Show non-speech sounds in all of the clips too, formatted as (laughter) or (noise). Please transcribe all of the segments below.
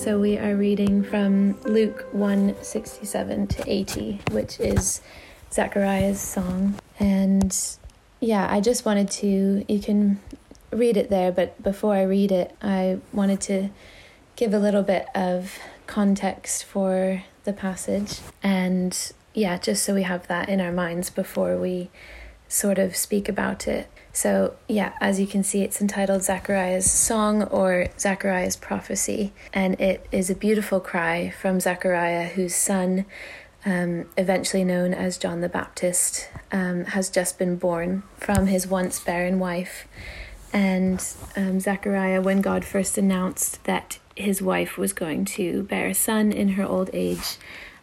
So we are reading from Luke 167 to 80, which is Zechariah's song. And yeah, I just wanted to, you can read it there, but before I read it, I wanted to give a little bit of context for the passage. And yeah, just so we have that in our minds before we sort of speak about it. So, yeah, as you can see, it's entitled Zechariah's Song or Zechariah's Prophecy, and it is a beautiful cry from Zechariah, whose son, um, eventually known as John the Baptist, um, has just been born from his once barren wife. And um, Zechariah, when God first announced that his wife was going to bear a son in her old age,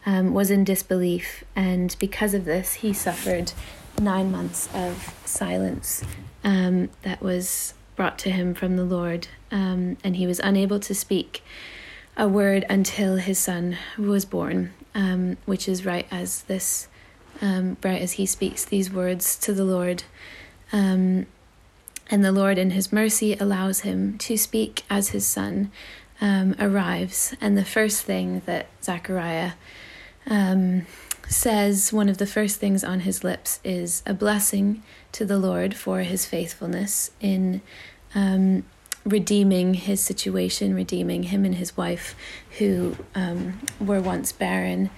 um, was in disbelief, and because of this, he suffered nine months of silence um, that was brought to him from the Lord, um, and he was unable to speak a word until his son was born, um, which is right as this, um, right as he speaks these words to the Lord. Um, and the Lord, in his mercy, allows him to speak as his son um, arrives. And the first thing that Zechariah says one of the first things on his lips is a blessing to the Lord for his faithfulness in um, redeeming his situation, redeeming him and his wife who um, were once barren.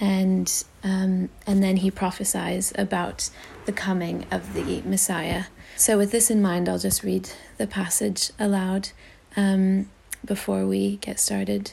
And um, and then he prophesies about the coming of the Messiah. So, with this in mind, I'll just read the passage aloud um, before we get started.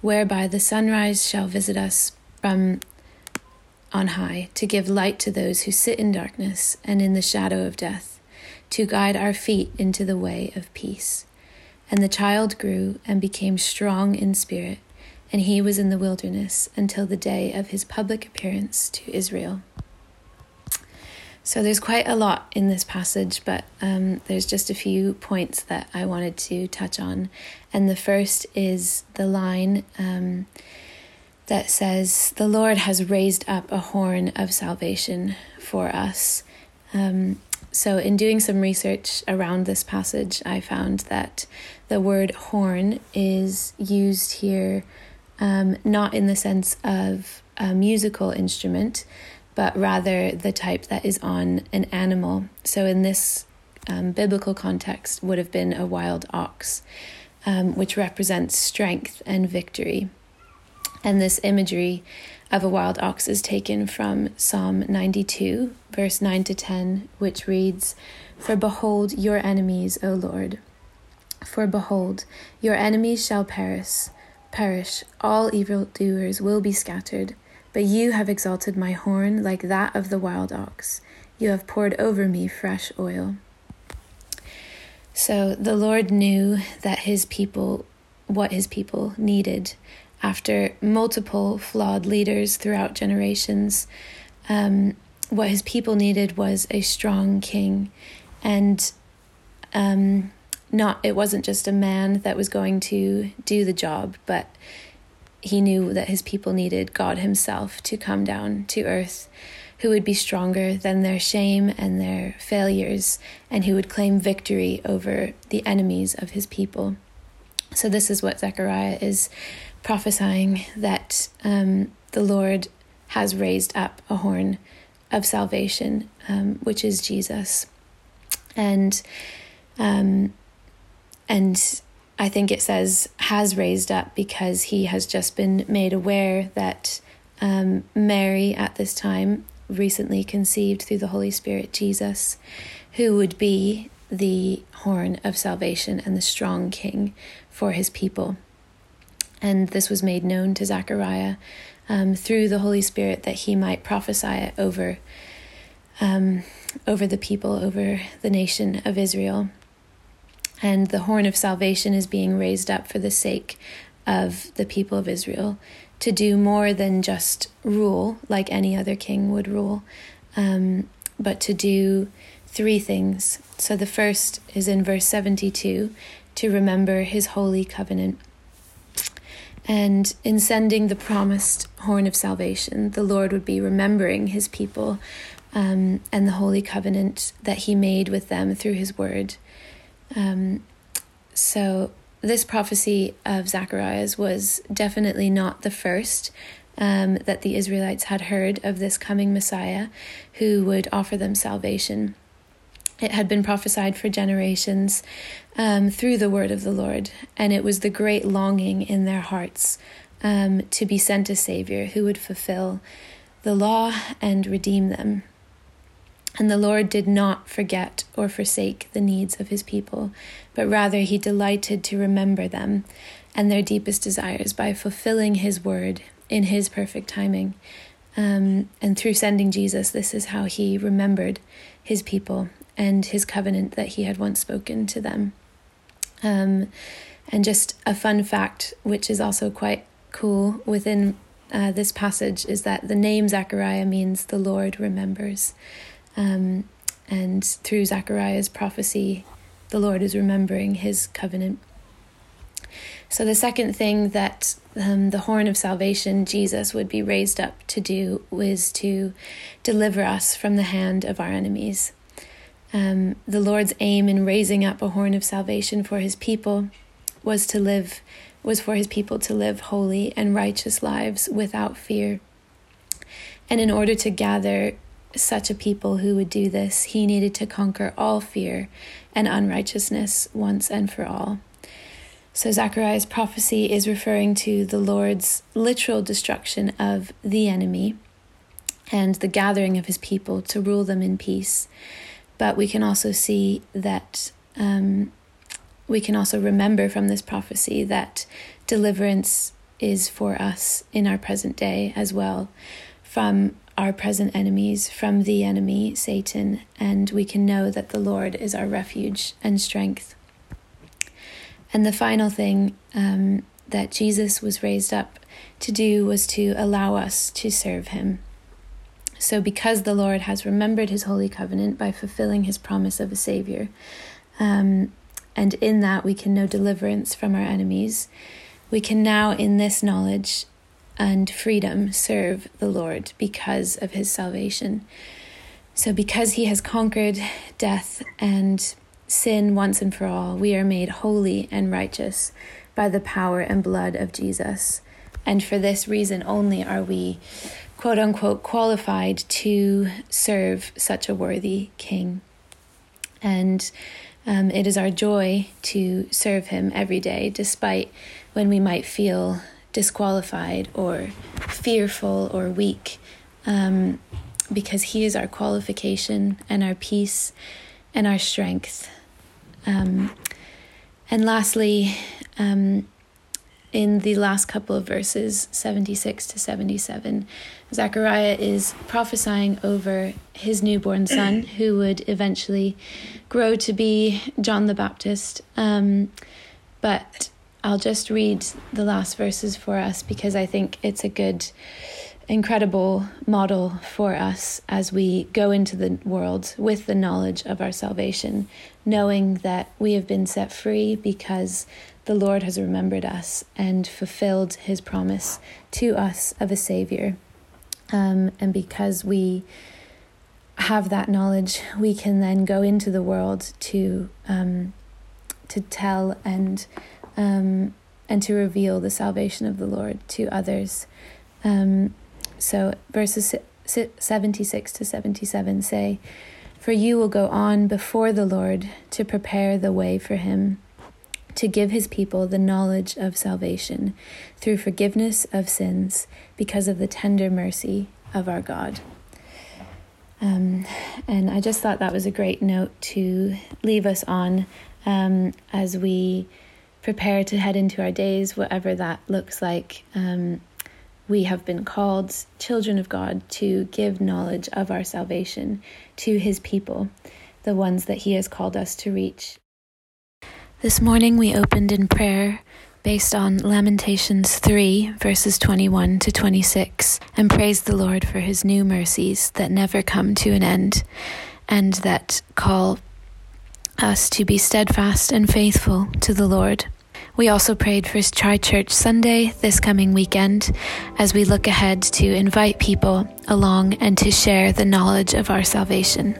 whereby the sunrise shall visit us from on high, to give light to those who sit in darkness and in the shadow of death, to guide our feet into the way of peace. And the child grew and became strong in spirit, and he was in the wilderness until the day of his public appearance to Israel. So there's quite a lot in this passage, but um, there's just a few points that I wanted to touch on. And the first is the line um, that says, The Lord has raised up a horn of salvation for us. Um, so, in doing some research around this passage, I found that the word horn is used here um, not in the sense of a musical instrument but rather the type that is on an animal. So, in this um, biblical context, would have been a wild ox, um, which represents strength and victory. And this imagery of a wild ox is taken from Psalm 92, verse 9 to 10, which reads, For behold your enemies, O Lord. For behold, your enemies shall perish, perish, all evildoers will be scattered. But you have exalted my horn like that of the wild ox. You have poured over me fresh oil. So the Lord knew that his people, what his people needed after multiple flawed leaders throughout generations. Um, what his people needed was a strong king, and um, not it wasn't just a man that was going to do the job, but he knew that his people needed God Himself to come down to earth, who would be stronger than their shame and their failures, and who would claim victory over the enemies of His people. So, this is what Zechariah is prophesying that um, the Lord has raised up a horn of salvation, um, which is Jesus. And um, and I think it says has raised up because he has just been made aware that um, Mary at this time recently conceived through the Holy Spirit Jesus, who would be the horn of salvation and the strong king for his people. And this was made known to Zechariah um, through the Holy Spirit that he might prophesy it over, um, over the people, over the nation of Israel and the horn of salvation is being raised up for the sake of the people of Israel to do more than just rule like any other king would rule, um, but to do three things. So the first is in verse 72 to remember his holy covenant. And in sending the promised horn of salvation, the Lord would be remembering his people um, and the holy covenant that he made with them through his word. Um, so, this prophecy of Zacharias was definitely not the first um, that the Israelites had heard of this coming Messiah who would offer them salvation. It had been prophesied for generations um, through the word of the Lord, and it was the great longing in their hearts um, to be sent a Savior who would fulfill the law and redeem them. And the Lord did not forget or forsake the needs of his people, but rather he delighted to remember them and their deepest desires by fulfilling his word in his perfect timing. Um, and through sending Jesus, this is how he remembered his people and his covenant that he had once spoken to them. Um, and just a fun fact, which is also quite cool within uh, this passage, is that the name Zechariah means the Lord remembers. Um, and through Zechariah's prophecy, the Lord is remembering his covenant. So, the second thing that um, the horn of salvation, Jesus, would be raised up to do was to deliver us from the hand of our enemies. Um, the Lord's aim in raising up a horn of salvation for his people was to live, was for his people to live holy and righteous lives without fear. And in order to gather such a people who would do this, he needed to conquer all fear and unrighteousness once and for all. So, Zechariah's prophecy is referring to the Lord's literal destruction of the enemy and the gathering of his people to rule them in peace. But we can also see that um, we can also remember from this prophecy that deliverance is for us in our present day as well from our present enemies from the enemy, Satan, and we can know that the Lord is our refuge and strength. And the final thing um, that Jesus was raised up to do was to allow us to serve him. So, because the Lord has remembered his holy covenant by fulfilling his promise of a Savior, um, and in that we can know deliverance from our enemies, we can now, in this knowledge, and freedom serve the Lord because of his salvation. So, because he has conquered death and sin once and for all, we are made holy and righteous by the power and blood of Jesus. And for this reason only are we, quote unquote, qualified to serve such a worthy king. And um, it is our joy to serve him every day, despite when we might feel disqualified or fearful or weak um, because He is our qualification and our peace and our strength. Um, and lastly, um, in the last couple of verses, 76 to 77, Zechariah is prophesying over his newborn son, (clears throat) who would eventually grow to be John the Baptist. Um, but I'll just read the last verses for us because I think it's a good incredible model for us as we go into the world with the knowledge of our salvation, knowing that we have been set free because the Lord has remembered us and fulfilled his promise to us of a Savior. Um, and because we have that knowledge, we can then go into the world to um, to tell and um, and to reveal the salvation of the Lord to others. Um, so verses 76 to 77 say, For you will go on before the Lord to prepare the way for him, to give his people the knowledge of salvation through forgiveness of sins because of the tender mercy of our God. Um, and I just thought that was a great note to leave us on um, as we prepare to head into our days, whatever that looks like. Um, we have been called children of God to give knowledge of our salvation to his people, the ones that he has called us to reach. This morning we opened in prayer based on Lamentations 3, verses 21 to 26, and praised the Lord for his new mercies that never come to an end and that call us to be steadfast and faithful to the Lord. We also prayed for Tri Church Sunday this coming weekend as we look ahead to invite people along and to share the knowledge of our salvation.